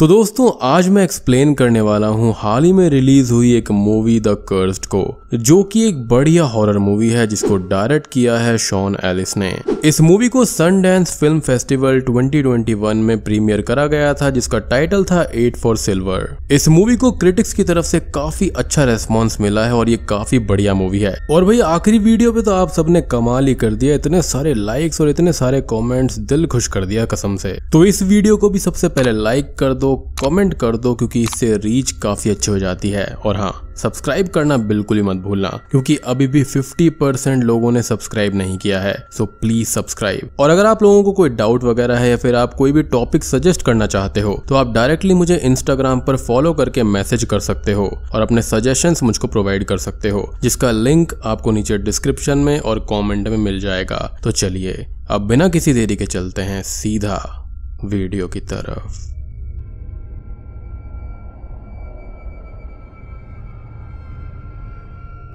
तो दोस्तों, आज मैं एक्सप्लेन करने वाला हूँ, हाल ही में रिलीज़ हुई एक मूवी द कर्स्ड को, जो कि एक बढ़िया हॉरर मूवी है, जिसको डायरेक्ट किया है शॉन एलिस ने। इस मूवी को सन डैंस फ़िल्म फेस्टिवल 2021 में प्रीमियर करा गया था, जिसका टाइटल था एट फॉर सिल्वर इस मूवी को क्रिटिक्स की तरफ़ से काफ़ी अच्छा रेस्पॉन्स मिला है और ये काफ़ी बढ़िया मूवी है। और भाई, आखिरी वीडियो पे तो आप सबने कमाल ही कर दिया, इतने सारे लाइक्स और इतने सारे कॉमेंट्स दिल खुश कर दिया कसम से। तो इस वीडियो को भी सबसे पहले लाइक कर दो कमेंट कर दो, क्योंकि इससे रीच काफ़ी अच्छी हो जाती है। और हाँ सब्सक्राइब करना बिल्कुल ही मत भूलना, क्योंकि अभी भी 50 परसेंट लोगों ने सब्सक्राइब नहीं किया है। सो प्लीज़ सब्सक्राइब और अगर आप लोगों को कोई डाउट वगैरह है या फिर आप कोई भी टॉपिक सजेस्ट करना चाहते हो तो आप डायरेक्टली मुझे इंस्टाग्राम पर फॉलो करके मैसेज कर सकते हो और अपने सजेशन मुझको प्रोवाइड कर सकते हो, जिसका लिंक आपको नीचे डिस्क्रिप्शन में और कॉमेंट में मिल जाएगा। तो चलिए, अब बिना किसी देरी के चलते हैं सीधा वीडियो की तरफ़।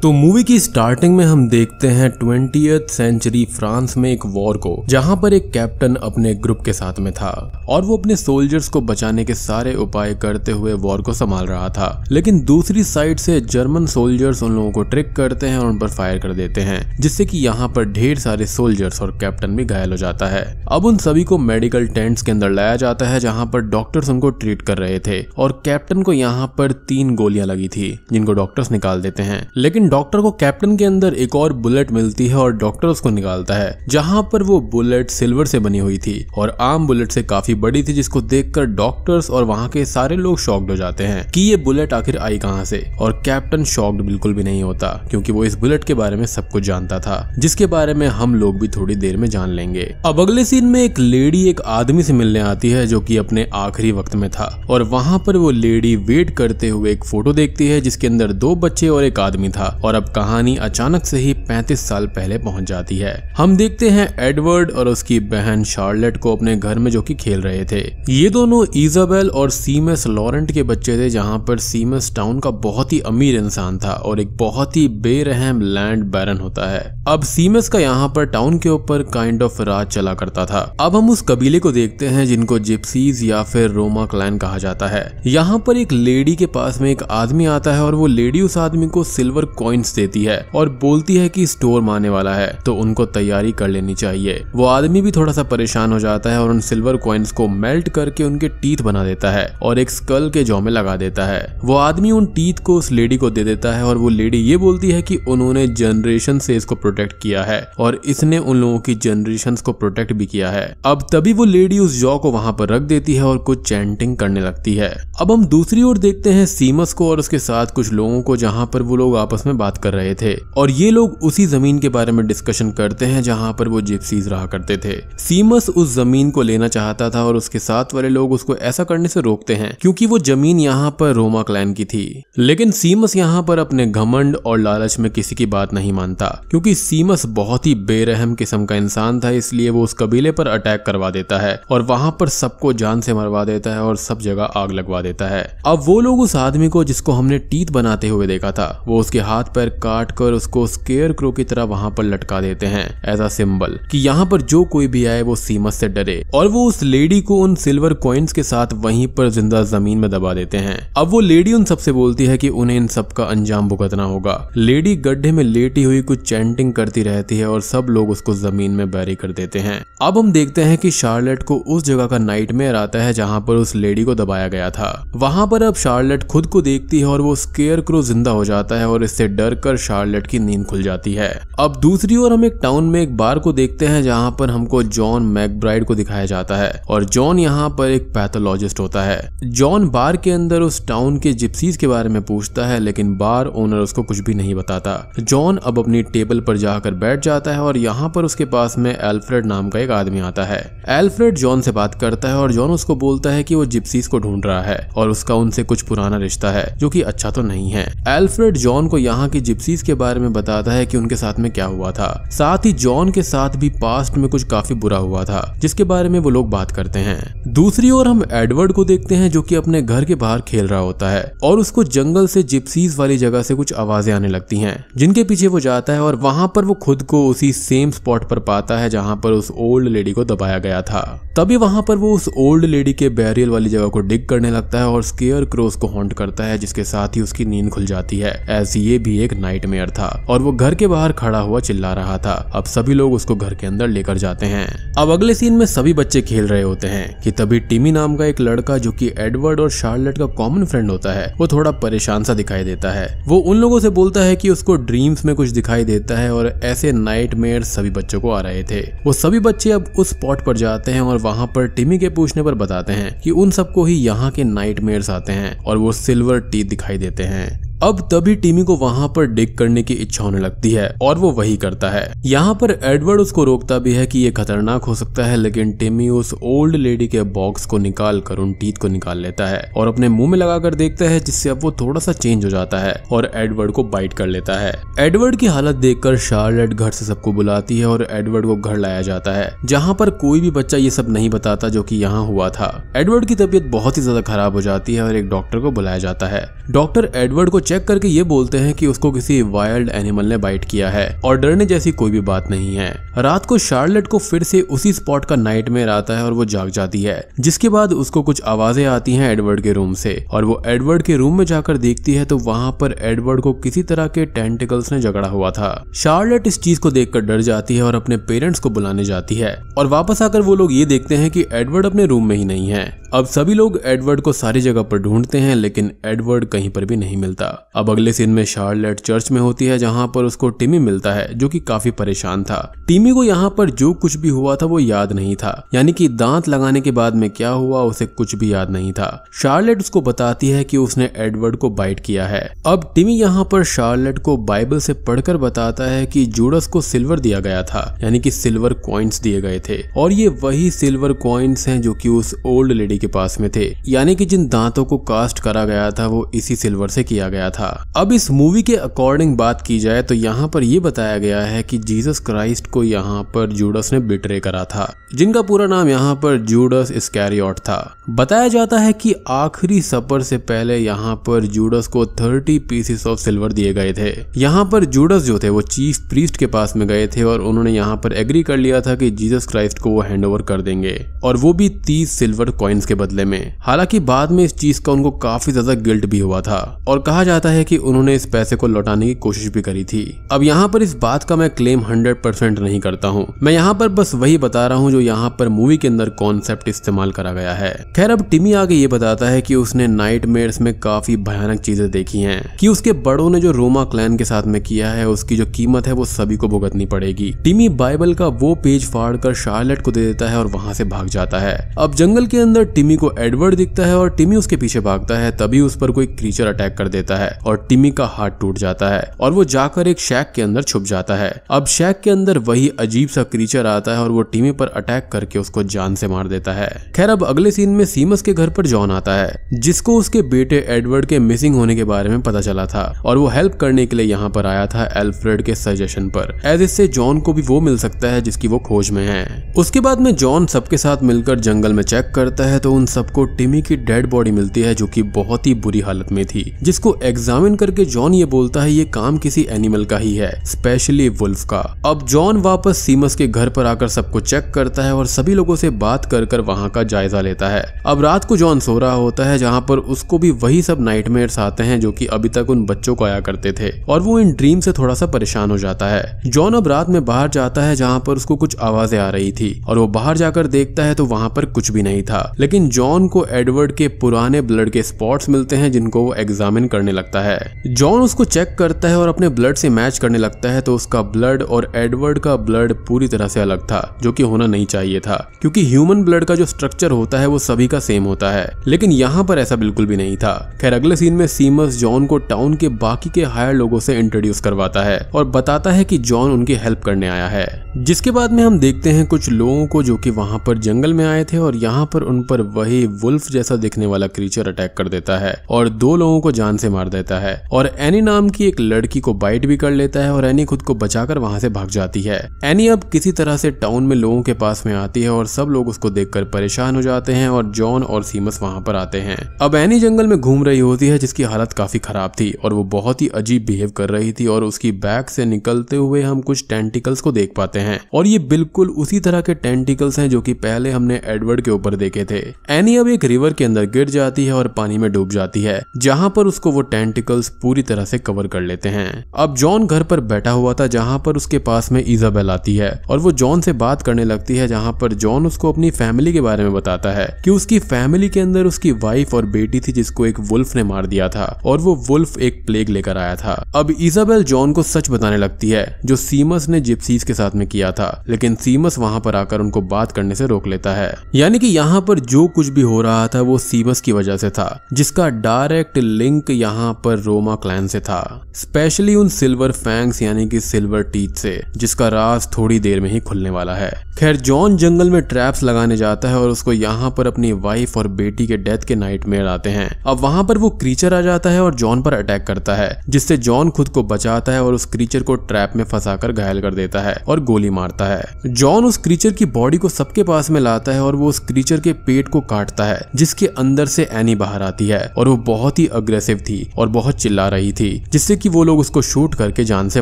तो मूवी की स्टार्टिंग में हम देखते हैं ट्वेंटी सेंचुरी फ्रांस में एक वॉर को, जहाँ पर एक कैप्टन अपने ग्रुप के साथ में था, और वो अपने सोल्जर्स को बचाने के सारे उपाय करते हुए वॉर को संभाल रहा था। लेकिन दूसरी साइड से जर्मन सोल्जर्स उन लोगों को ट्रिक करते हैं और उन पर फायर कर देते हैं, जिससे कि यहाँ पर ढेर सारे सोल्जर्स और कैप्टन भी घायल हो जाता है। अब उन सभी को मेडिकल टेंट्स के अंदर लाया जाता है, जहाँ पर डॉक्टर्स उनको ट्रीट कर रहे थे, और कैप्टन को यहाँ पर तीन गोलियाँ लगी थी, जिनको डॉक्टर्स निकाल देते हैं। लेकिन डॉक्टर को कैप्टन के अंदर एक और बुलेट मिलती है और डॉक्टर उसको निकालता है, जहाँ पर वो बुलेट सिल्वर से बनी हुई थी और आम बुलेट से काफ़ी बड़ी थी, जिसको देखकर डॉक्टर्स और वहाँ के सारे लोग शॉक्ड हो जाते हैं कि ये बुलेट आखिर आई कहाँ से। और कैप्टन शॉक्ड बिल्कुल भी नहीं होता, क्योंकि वो इस बुलेट के बारे में सब कुछ जानता था, जिसके बारे में हम लोग भी थोड़ी देर में जान लेंगे। अब अगले सीन में एक लेडी एक आदमी से मिलने आती है, जो की अपने आखिरी वक्त में था, और वहाँ पर वो लेडी वेट करते हुए एक फ़ोटो देखती है, जिसके अंदर दो बच्चे और एक आदमी था। और अब कहानी अचानक से ही 35 साल पहले पहुँच जाती है। हम देखते हैं एडवर्ड और उसकी बहन शार्लेट को अपने घर में जो कि खेल रहे थे। ये दोनों इजाबेल और सीमस लॉरेंट के बच्चे थे, जहाँ पर सीमस टाउन का बहुत ही अमीर इंसान था और एक बहुत ही बेरहम लैंड बैरन होता है। अब सीमस का यहाँ पर टाउन के ऊपर काइंड ऑफ़ राज चला करता था। अब हम उस कबीले को देखते हैं जिनको जिप्सीज या फिर रोमा क्लैन कहा जाता है। यहाँ पर एक लेडी के पास में एक आदमी आता है और वो लेडी उस आदमी को सिल्वर कॉइन्स देती है और बोलती है कि स्टोर आने वाला है तो उनको तैयारी कर लेनी चाहिए। वो आदमी भी थोड़ा सा परेशान हो जाता है और उन सिल्वर कॉइन्स को मेल्ट करके उनके टीथ बना देता है और एक स्कल के जौ में लगा देता है। वो आदमी उन टीथ को उस लेडी को दे देता है और वो लेडी ये बोलती है कि उन्होंने जनरेशन से इसको प्रोटेक्ट किया है और इसने उन लोगों की जनरेशन को प्रोटेक्ट भी किया है। अब तभी वो लेडी उस जॉ को वहाँ पर रख देती है और कुछ चैंटिंग करने लगती है। अब हम दूसरी ओर देखते हैं सीमस को और उसके साथ कुछ लोगों को जहाँ पर वो लोग आपस में बात कर रहे थे। और ये लोग उसी ज़मीन के बारे में डिस्कशन करते हैं जहाँ पर वो जिप्सीज रहा करते थे। सीमस उस ज़मीन को लेना चाहता था और उसके साथ वाले लोग उसको ऐसा करने से रोकते हैं, क्योंकि वो ज़मीन यहाँ पर रोमा क्लैन की थी। लेकिन सीमस यहाँ पर अपने घमंड और लालच में किसी की बात नहीं मानता, क्योंकि सीमस बहुत ही बेरहम किस्म का इंसान था, इसलिए वो उस कबीले पर अटैक करवा देता है और वहाँ पर सबको जान से मरवा देता है और सब जगह आग लगवा देता है। अब वो लोग उस आदमी को जिसको हमने टीत बनाते हुए देखा था, वो उसके हाथ पैर काट कर उसको स्केयर क्रो की तरह वहाँ पर लटका देते हैं एज अ सिंबल कि यहाँ पर जो कोई भी आए वो सीमस से डरे। और वो उस लेडी को उन सिल्वर कॉइन्स के साथ वहीं पर ज़िंदा ज़मीन में दबा देते हैं। अब वो लेडी उन सबसे बोलती है कि उन्हें इन सब का अंजाम भुगतना होगा। लेडी गड्ढे में लेटी हुई कुछ चैंटिंग करती रहती है और सब लोग उसको ज़मीन में बैरी कर देते हैं। अब हम देखते हैं कि शार्लेट को उस जगह का नाइटमेयर आता है जहाँ पर उस लेडी को दबाया गया था। वहाँ पर अब शार्लेट खुद को देखती है और वो स्केयर क्रो ज़िंदा हो जाता है और इससे डर कर शार्लेट की नींद खुल जाती है। अब दूसरी ओर हम एक टाउन में एक बार को देखते हैं, जहाँ पर हमको जॉन मैकब्राइड को दिखाया जाता है, और जॉन यहाँ पर एक पैथोलॉजिस्ट होता है। जॉन बार के अंदर उस टाउन के जिप्सीज के बारे में पूछता है, लेकिन बार ओनर उसको कुछ भी नहीं बताता। जॉन अब अपनी टेबल पर जाकर बैठ जाता है, और यहाँ पर उसके पास में एल्फ्रेड नाम का एक आदमी आता है। एल्फ्रेड जॉन से बात करता है, और जॉन उसको बोलता है कि वो जिप्सीज को ढूंढ रहा है, और उसका उनसे कुछ पुराना रिश्ता है, जो कि अच्छा तो नहीं है। एल्फ्रेड जॉन को यहाँ की जिप्सीज के बारे में बताता है कि उनके साथ में क्या हुआ था। साथ ही जॉन के साथ भी पास्ट में कुछ काफ़ी बुरा हुआ था, जिसके बारे में वो लोग बात करते हैं। दूसरी ओर हम एडवर्ड को देखते हैं जो कि अपने घर के बाहर खेल रहा होता है, और उसको जंगल से जिप्सीज वाली जगह से कुछ आवाज़ें आने लगती हैं, जिनके पीछे वो जाता है और वहाँ पर वो खुद को उसी सेम स्पॉट पर पाता है जहाँ पर उस ओल्ड लेडी को दबाया गया था। तभी वहाँ पर वो उस ओल्ड लेडी के बैरियल वाली जगह को डिग करने लगता है और स्केयर क्रोस को हॉन्ट करता है, जिसके साथ ही उसकी नींद खुल जाती है ऐसी ये भी एक नाइट था और वो घर के बाहर खड़ा हुआ चिल्ला रहा था। अब सभी लोग उसको घर के अंदर लेकर जाते हैं। अब अगले सीन में सभी बच्चे खेल रहे होते हैं कि तभी टिमी नाम का एक लड़का जो कि एडवर्ड और शार्लेट का कॉमन फ्रेंड होता है, वो थोड़ा परेशान सा दिखाई देता है। वो उन लोगों से बोलता है कि उसको ड्रीम्स में कुछ दिखाई देता है और ऐसे नाइट सभी बच्चों को आ रहे थे। वो सभी बच्चे अब उस स्पॉट पर जाते हैं और वहाँ पर टिमी के पूछने पर बताते हैं कि उन सबको ही यहाँ के नाइट आते हैं और वो सिल्वर टीथ दिखाई देते हैं। अब तभी टीमी को वहाँ पर डिग करने की इच्छा होने लगती है, और वो वही करता है। यहाँ पर एडवर्ड उसको रोकता भी है कि ये खतरनाक हो सकता है, लेकिन टिमी उस ओल्ड लेडी के बॉक्स को निकाल कर उन टीथ को निकाल लेता है, और अपने मुँह में लगाकर देखता है, जिससे अब वो थोड़ा सा चेंज हो जाता है, और एडवर्ड को बाइट कर लेता है। एडवर्ड की हालत देखकर शार्लेट घर से सबको बुलाती है, और एडवर्ड को घर लाया जाता है, जहाँ पर कोई भी बच्चा ये सब नहीं बताता जो की यहाँ हुआ था। एडवर्ड की तबीयत बहुत ही ज़्यादा खराब हो जाती है, और एक डॉक्टर को बुलाया जाता है। डॉक्टर एडवर्ड को चेक करके ये बोलते हैं कि उसको किसी वाइल्ड एनिमल ने बाइट किया है और डरने जैसी कोई भी बात नहीं है। रात को शार्लेट को फिर से उसी स्पॉट का नाइट में आता है और वो जाग जाती है, जिसके बाद उसको कुछ आवाज़ें आती हैं एडवर्ड के रूम से और वो एडवर्ड के रूम में जाकर देखती है तो वहाँ पर एडवर्ड को किसी तरह के टेंटिकल्स ने झगड़ा हुआ था। शार्लेट इस चीज़ को देखकर डर जाती है और अपने पेरेंट्स को बुलाने जाती है और वापस आकर वो लोग ये देखते हैं कि एडवर्ड अपने रूम में ही नहीं है। अब सभी लोग एडवर्ड को सारी जगह पर ढूंढते हैं, लेकिन एडवर्ड कहीं पर भी नहीं मिलता। अब अगले सीन में शार्लेट चर्च में होती है, जहाँ पर उसको टिमी मिलता है, जो कि काफ़ी परेशान था। टिमी को यहाँ पर जो कुछ भी हुआ था, वो याद नहीं था। यानी कि दांत लगाने के बाद में क्या हुआ, उसे कुछ भी याद नहीं था। शार्लेट उसको बताती है कि उसने एडवर्ड को बाइट किया है। अब टिमी यहाँ पर शार्लेट को बाइबल से पढ़कर बताता है कि जूडस को सिल्वर दिया गया था, यानी कि सिल्वर कॉइन्स दिए गए थे। और ये वही सिल्वर कॉइन्स हैं, जो कि उस ओल्ड लेडी के पास में थे। यानी कि जिन दांतों को कास्ट करा गया था, वो इसी सिल्वर से किया गया था। अब इस मूवी के अकॉर्डिंग बात की जाए तो यहाँ पर यह बताया गया है कि जीसस क्राइस्ट को यहाँ पर जूडस ने बिट्रे करा था, जिनका पूरा नाम यहाँ पर जूडस स्कैरियोट था। बताया जाता है कि आखिरी सफ़र से पहले यहाँ पर जूडस को 30 पीसेस ऑफ़ सिल्वर दिए गए थे। यहाँ पर जूडस जो थे, वो चीफ प्रीस्ट के पास में गए थे और उन्होंने यहाँ पर एग्री कर लिया था कि जीसस क्राइस्ट को वो हैंड कर देंगे, और वो भी 30 सिल्वर कॉइन्स के बदले में। हालाँकि बाद में इस चीज़ का उनको काफ़ी ज़्यादा गिल्ट भी हुआ था, और कहा जाता है कि उन्होंने इस पैसे को लौटाने की कोशिश भी करी थी। अब यहाँ पर इस बात का मैं क्लेम हंड्रेड परसेंट नहीं करता हूँ। मैं यहाँ पर बस वही बता रहा हूँ जो यहाँ पर मूवी के अंदर कॉन्सेप्ट इस्तेमाल करा गया है। खैर, अब टिमी आगे ये बताता है कि उसने नाइट में काफ़ी भयानक चीज़ें देखी हैं। कि उसके बड़ों ने जो रोमा क्लैन के साथ में किया है, उसकी जो कीमत है वो सभी को भुगतनी पड़ेगी। टिमी बाइबल का वो पेज फाड़ कर शार्लेट को दे देता है और वहाँ से भाग जाता है। अब जंगल के अंदर टिमी को एडवर्ड दिखता है और टिमी उसके पीछे भागता है, तभी उस पर कोई क्रीचर अटैक कर देता है और टिमी का हाथ टूट जाता है और वो जाकर एक शैक के अंदर छुप जाता है। अब शैक के अंदर वही अजीब सा क्रीचर आता है और वो टीमी पर अटैक करके उसको जान से मार देता है। खैर, अब अगले सीन में सीमस के घर पर जॉन आता है, जिसको उसके बेटे एडवर्ड के मिसिंग होने के बारे में पता चला था और वो हेल्प करने के लिए यहाँ पर आया था एल्फ्रेड के सजेशन पर। एज इससे जॉन को भी वो मिल सकता है जिसकी वो खोज में है। उसके बाद में जॉन सबके साथ मिलकर जंगल में चेक करता है तो उन सबको टिमी की डेड बॉडी मिलती है जो की बहुत ही बुरी हालत में थी, जिसको एग्जामिन करके जॉन ये बोलता है, ये काम किसी एनिमल का ही है स्पेशली वुल्फ का. अब जॉन वापस सीमस के घर पर आकर सबको चेक करता है और सभी लोगों से बात कर कर वहाँ का जायजा लेता है। अब रात को जॉन सो रहा होता है, जहाँ पर उसको भी वही सब नाइटमेयर्स आते हैं जो कि अभी तक उन बच्चों को आया करते थे, और वो इन ड्रीम से थोड़ा सा परेशान हो जाता है। जॉन अब रात में बाहर जाता है, जहाँ पर उसको कुछ आवाज़ें आ रही थी, और वो बाहर जाकर देखता है तो वहाँ पर कुछ भी नहीं था। लेकिन जॉन को एडवर्ड के पुराने ब्लड के स्पॉट्स मिलते हैं, जिनको वो एग्जामिन करने लगता है। जॉन उसको चेक करता है और अपने ब्लड से मैच करने लगता है तो उसका ब्लड और एडवर्ड का ब्लड पूरी तरह से अलग था, जो कि होना नहीं चाहिए था। क्योंकि ह्यूमन ब्लड का जो स्ट्रक्चर होता है, वो सभी का सेम होता है। लेकिन यहाँ पर ऐसा बिल्कुल भी नहीं था। खैर, अगले सीन में सीमस जॉन को टाउन के बाकी के हायर लोगों से इंट्रोड्यूस करवाता है और बताता है कि जॉन उनकी हेल्प करने आया है। जिसके बाद में हम देखते हैं कुछ लोगों को जो कि वहाँ पर जंगल में आए थे और यहाँ पर उन पर वही वुल्फ जैसा दिखने वाला क्रीचर अटैक कर देता है और दो लोगों को जान से मार देता है। और एनी नाम की एक लड़की को बाइट भी कर लेता है और एनी खुद को बचाकर वहाँ से भाग जाती है। एनी अब किसी तरह से टाउन में लोगों के पास में आती है और सब लोग उसको देखकर परेशान हो जाते हैं और जॉन और सीमस वहाँ पर आते हैं। अब एनी जंगल में घूम रही होती है जिसकी हालत काफ़ी खराब थी और वो बहुत ही अजीब बिहेव कर रही थी और उसकी बैग से निकलते हुए हम कुछ टेंटिकल्स को देख पाते हैं। और ये बिल्कुल उसी तरह के टेंटिकल्स हैं जो कि पहले हमने एडवर्ड के ऊपर देखे थे। एनी अब एक रिवर के अंदर गिर जाती है और पानी में डूब जाती है, जहाँ पर उसको वो टेंटिकल्स पूरी तरह से कवर कर लेते हैं। अब जॉन घर पर बैठा हुआ था जहाँ पर उसके पास में इजाबेल आती है और वो जॉन से बात करने लगती है जहाँ पर जॉन उसको अपनी फैमिली के बारे में बताता है कि उसकी फैमिली के अंदर उसकी वाइफ और बेटी थी जिसको एक वुल्फ ने मार दिया था और वो वुल्फ एक प्लेग लेकर आया था। अब इजाबेल जॉन को सच बताने लगती है, जो सीमस ने जिप्सीज के साथ में किया था, लेकिन सीमस वहाँ पर आकर उनको बात करने से रोक लेता है। यानी कि यहाँ पर जो कुछ भी हो रहा था वो सीमस की वजह से था, जिसका डायरेक्ट लिंक यहाँ पर रोमा क्लैन से था, स्पेशली उन सिल्वर फैंग्स यानी कि सिल्वर टीथ से, जिसका राज थोड़ी देर में ही खुलने वाला है। खैर, जॉन जंगल में ट्रैप्स लगाने जाता है और उसको यहाँ पर अपनी वाइफ और बेटी के डेथ के नाइट आते हैं। अब वहाँ पर वो क्रीचर आ जाता है और जॉन पर अटैक करता है, जिससे जॉन खुद को बचाता है और उस क्रीचर को ट्रैप में फंसाकर घायल कर देता है और गोली मारता है। जॉन उस क्रीचर की बॉडी को सबके पास में लाता है और वो उस क्रीचर के पेट को काटता है, जिसके अंदर से एनी बाहर आती है और वो बहुत ही अग्रेसिव थी और बहुत चिल्ला रही थी, जिससे कि वो लोग उसको शूट करके जान से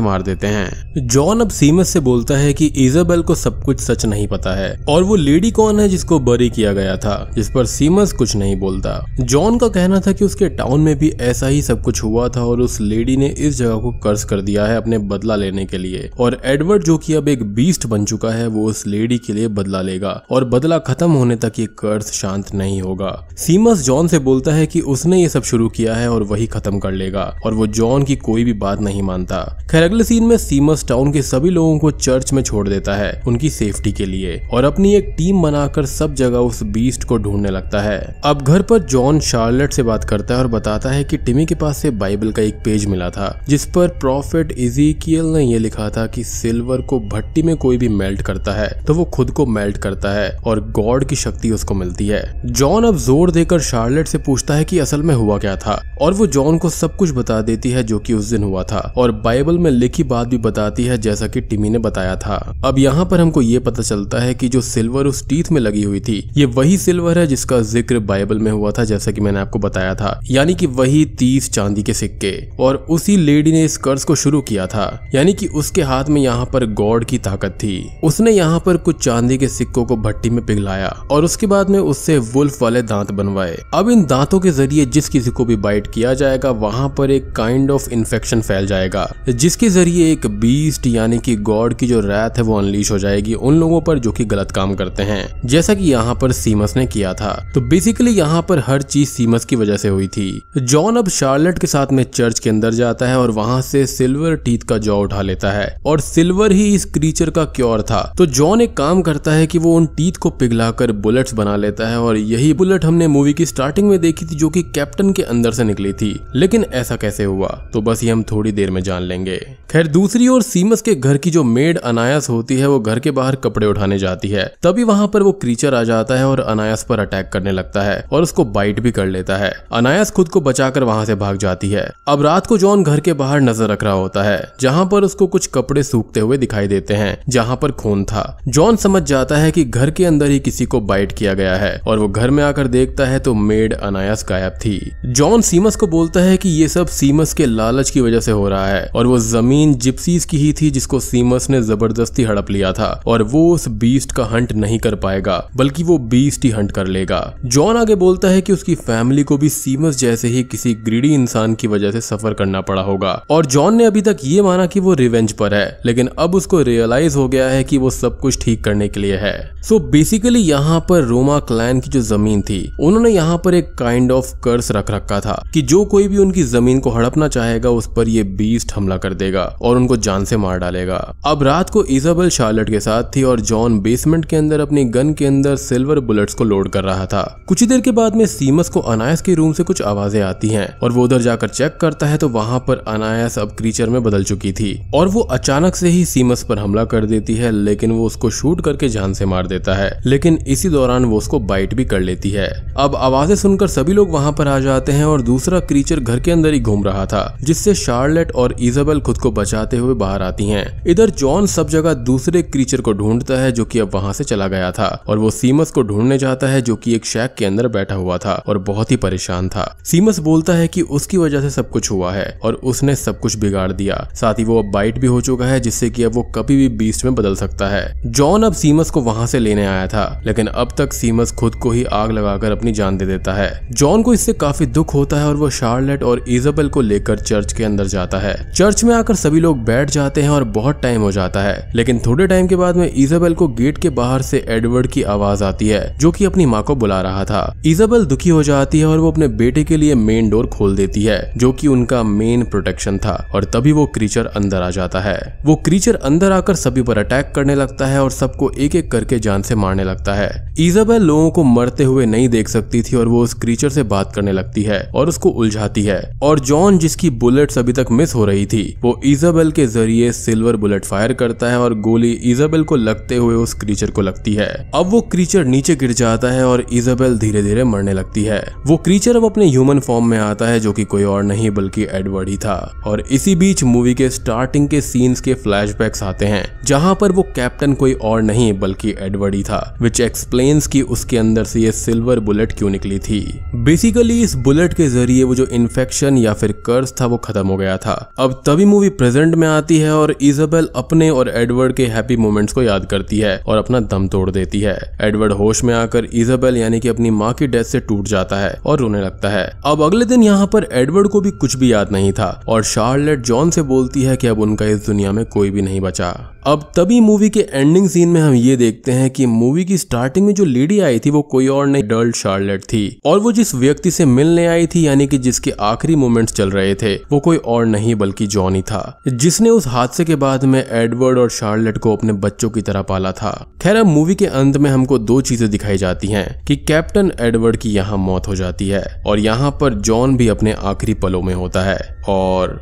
मार देते हैं। जॉन अब सीमस से बोलता है कि इजाबेल को सब कुछ सच नहीं पता है, और वो लेडी कौन है जिसको बरी किया गया था, जिस पर सीमस कुछ नहीं बोलता। जॉन का कहना था कि उसके टाउन में भी ऐसा ही सब कुछ हुआ था, और उस लेडी ने इस जगह को कर्ज कर दिया है अपने बदला लेने के लिए, और एडवर्ड जो की अब एक बीस्ट बन चुका है, वो उस लेडी के लिए बदला लेगा, और बदला खत्म होने तक ये कर्ज शांत नहीं होगा। सीमस जॉन से बोलता है कि उसने ये सब शुरू किया है, और वही खत्म कर लेगा और वो जॉन की कोई भी बात नहीं मानता। खैर, अगले सीन में सीमस टाउन के सभी लोगों को चर्च में छोड़ देता है, उनकी सेफ्टी के लिए। और अपनी एक टीम बनाकर सब जगह उस बीस्ट को ढूँढने लगता है। अब घर पर जॉन शार्लेट से बात करता है और बताता है कि टिमी के पास से बाइबल का एक पेज मिला था, जिस पर प्रॉफिट इजीकियल ने यह लिखा था कि सिल्वर को भट्टी में कोई भी मेल्ट करता है तो वो खुद को मेल्ट करता है और गॉड की शक्ति उसको मिलती है। जॉन अब ज़ोर देकर शार्लेट से पूछता है कि असल में हुआ क्या था, और वो जॉन को सब कुछ बता देती है जो कि उस दिन हुआ था। और बाइबल में लिखी बात भी बताती है जैसा कि टिमी ने बताया था। अब यहाँ पर हमको ये पता चलता है कि जो सिल्वर उस टीथ में लगी हुई थी, ये वही सिल्वर है जिसका ज़िक्र बाइबल में हुआ था जैसा कि मैंने आपको बताया था। यानी कि वही तीस चांदी के सिक्के। और उसी लेडी ने इस कर्ज को शुरू किया था। यानी कि उसके हाथ में यहाँ पर गॉड की ताकत थी। उसने यहाँ पर कुछ चांदी के सिक्कों को भट्टी में पिघलाया और उसके बाद में उससे वुल्फ वाले दांत बनवाए। अब इन दांतों के ज़रिए जिस किसी को भी बाइट किया जाएगा वहाँ पर एक काइंड ऑफ़ इन्फेक्शन फैल जाएगा, जिसके ज़रिए एक बीस्ट यानी कि गॉड की जो रैत है वो अनलीश हो जाएगी उन लोगों पर जो कि गलत काम करते हैं। जैसा कि यहाँ पर सीमस ने किया था। तो बेसिकली यहाँ पर हर चीज़ सीमस की वजह से हुई थी। जॉन अब शार्लेट के साथ में चर्च के अंदर जाता है और वहाँ से सिल्वर टीथ का जॉ उठा लेता है। और सिल्वर ही इस क्रीचर का क्योर था। तो जॉन एक काम करता है कि वो उन टीथ को पिघलाकर बुलेट्स बना लेता है और यही बुलेट हमने मूवी की स्टार्टिंग में देखी थी जो कि कैप्टन के अंदर से निकली थी। लेकिन ऐसा कैसे हुआ? तो बस ये हम थोड़ी देर में जान लेंगे। खैर, दूसरी ओर सीमस के घर की जो मेड अनायास होती है, वो घर के बाहर कपड़े उठाने जाती है। तभी वहाँ पर वो क्रीचर आ जाता है और अनायास पर अटैक करने लगता है और उसको बाइट भी कर लेता है। अनायास खुद को बचाकर वहाँ से भाग जाती है। अब रात को जॉन घर के बाहर नज़र रख रहा होता है, जहाँ पर उसको कुछ कपड़े सूखते हुए दिखाई देते हैं, जहाँ पर खून था। जॉन समझ जाता है कि घर के अंदर ही किसी को बाइट किया गया है और वो घर में आकर देखता है तो मेड अनायास गायब थी। जॉन सीमस को बोलता है कि ये सब सीमस के लालच की वजह से हो रहा है और वो ज़मीन जिप्सीज की ही थी जिसको सीमस ने ज़बरदस्ती हड़प लिया था और वो उस बीस्ट का हंट नहीं कर पाएगा, बल्कि वो बीस्ट ही हंट कर लेगा। जॉन आगे बोलता है कि उसकी फैमिली को भी सीमस जैसे ही किसी ग्रीडी इंसान की वजह से सफ़र करना पड़ा होगा। और जॉन ने अभी तक ये माना कि वो रिवेंज पर है, लेकिन अब उसको रियलाइज़ हो गया है कि वो सब कुछ ठीक करने के लिए है। सो बेसिकली यहाँ पर रोमा क्लैन की जो ज़मीन थी, उन्होंने यहाँ पर एक काइंड ऑफ़ कर्स रख रखा था कि जो कोई भी उनकी ज़मीन को हड़पना चाहेगा, उस पर ये बीस्ट हमला कर देगा और उनको जान से मार डालेगा। अब रात को इजाबेल शार्लेट के साथ थी और जॉन बेसमेंट के अंदर अपनी गन के अंदर सिल्वर बुलेट्स को लोड कर रहा था। कुछ ही देर के बाद में सीमस को अनायस के रूम से कुछ आवाज़ें आती हैं और वो उधर जाकर चेक करता है तो वहाँ पर अनायस अब क्रीचर में बदल चुकी थी और वो अचानक से ही सीमस पर हमला कर देती है, लेकिन वो उसको शूट करके जान से मार देता है। लेकिन इसी दौरान वो उसको बाइट भी कर लेती है। अब आवाज़ें सुनकर सभी लोग वहाँ पर आ जाते हैं और दूसरा क्रीचर घर के अंदर ही घूम रहा था, जिससे शार्लेट और इजाबेल खुद को बचाते हुए बाहर आती हैं। इधर जॉन सब जगह दूसरे क्रीचर को ढूंढता है जो कि अब वहाँ से चला गया था, और वो सीमस को ढूँढने जाता है जो कि एक शैक के अंदर बैठा हुआ था और बहुत ही परेशान था। सीमस बोलता है कि उसकी वजह से सब कुछ हुआ है, और उसने सब कुछ बिगाड़ दिया। साथ ही वो अब बाइट भी हो चुका है, जिससे कि अब वो कभी भी बीस्ट में बदल सकता है। जॉन अब सीमस को वहाँ से लेने आया था, लेकिन अब तक सीमस खुद को ही आग लगाकर अपनी जान दे देता है। जॉन को इससे काफ़ी दुख होता है और वो शार्लेट और इजाबेल को लेकर चर्च के अंदर जाता है। चर्च में आकर सभी लोग बैठ जाते हैं और बहुत टाइम हो जाता है। लेकिन थोड़े टाइम के बाद में इजाबेल को गेट के बाहर से एडवर्ड की आवाज़ आती है, जो की अपनी माँ को बुला रहा था। इजाबेल दुखी हो जाती है और वो अपने बेटे के लिए मेन डोर खोल देती है, जो की उनका मेन प्रोटेक्शन था, और तभी वो क्रीचर अंदर आ जाता है। वो क्रीचर अंदर आकर सभी पर अटैक करने लगता है और सबको एक एक करके जान से मारने लगता है। इजाबेल लोगों को मरते हुए नहीं देख सकती थी और वो उस क्रीचर से बात करने लगती है, और उसको उलझाती है। और जॉन जिसकी बुलेट्स अभी तक मिस हो रही थी, वो इजाबेल के ज़रिए सिल्वर बुलेट फायर करता है और गोली इजाबेल को लगते हुए उस क्रीचर को लगती है। अब वो क्रीचर नीचे गिर जाता है और इजाबेल धीरे धीरे मरने लगती है। वो क्रीचर अब अपने ह्यूमन फॉर्म में आता है, जो कि कोई और नहीं, बल्कि एडवर्ड ही था। और इसी बीच मूवी के स्टार्टिंग के सीन्स के फ्लैशबैक्स आते हैं, जहाँ पर वो कैप्टन कोई और नहीं, बल्कि एडवर्ड ही था विच एक्सप्लेन्स की उसके अंदर से ये सिल्वर बुलेट क्यों निकली थी। बेसिकली इस बुलेट के ज़रिए वो जो इन्फेक्शन या फिर कर्ज था, वो खत्म हो गया था। अब तभी मूवी प्रेजेंट में आती है और इजाबेल अपने और एडवर्ड के हैप्पी मोमेंट्स को याद करती है और अपना दम तोड़ देती है। एडवर्ड होश में आकर इजाबेल यानी कि अपनी माँ की डेथ से टूट जाता है और रोने लगता है। अब अगले दिन यहाँ पर एडवर्ड को भी कुछ भी याद नहीं था और शार्लेट जॉन से बोलती है कि अब उनका इस दुनिया में कोई भी नहीं बचा। अब तभी मूवी के एंडिंग सीन में हम ये देखते हैं कि मूवी की स्टार्टिंग में जो लेडी आई थी, वो कोई और नहीं डर्ल शार्लेट थी। और वो जिस व्यक्ति से मिलने आई थी, यानी कि जिसके आखिरी मोमेंट्स चल रहे थे, वो कोई और नहीं, बल्कि जॉन था, जिसने उस हादसे के बाद में एडवर्ड और शार्लेट को अपने बच्चों की तरह पाला था। खैर, अब मूवी के अंत में हमको दो चीज़ें दिखाई जाती है, कि कैप्टन एडवर्ड की यहाँ मौत हो जाती है, और यहाँ पर जॉन भी अपने आखिरी पलों में होता है, और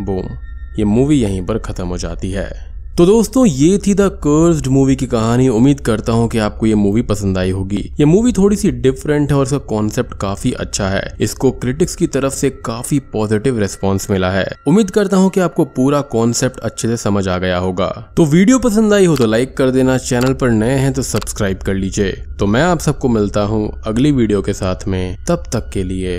बूम ये मूवी यहीं पर खत्म हो जाती है। तो दोस्तों, ये थी द कर्स्ड मूवी की कहानी। उम्मीद करता हूँ कि आपको ये मूवी पसंद आई होगी। ये मूवी थोड़ी सी डिफरेंट है और इसका कॉन्सेप्ट काफ़ी अच्छा है। इसको क्रिटिक्स की तरफ़ से काफ़ी पॉजिटिव रेस्पॉन्स मिला है। उम्मीद करता हूँ कि आपको पूरा कॉन्सेप्ट अच्छे से समझ आ गया होगा। तो वीडियो पसंद आई हो तो लाइक कर देना। चैनल पर नए हैं तो सब्सक्राइब कर लीजिए। तो मैं आप सबको मिलता हूँ अगली वीडियो के साथ में। तब तक के लिए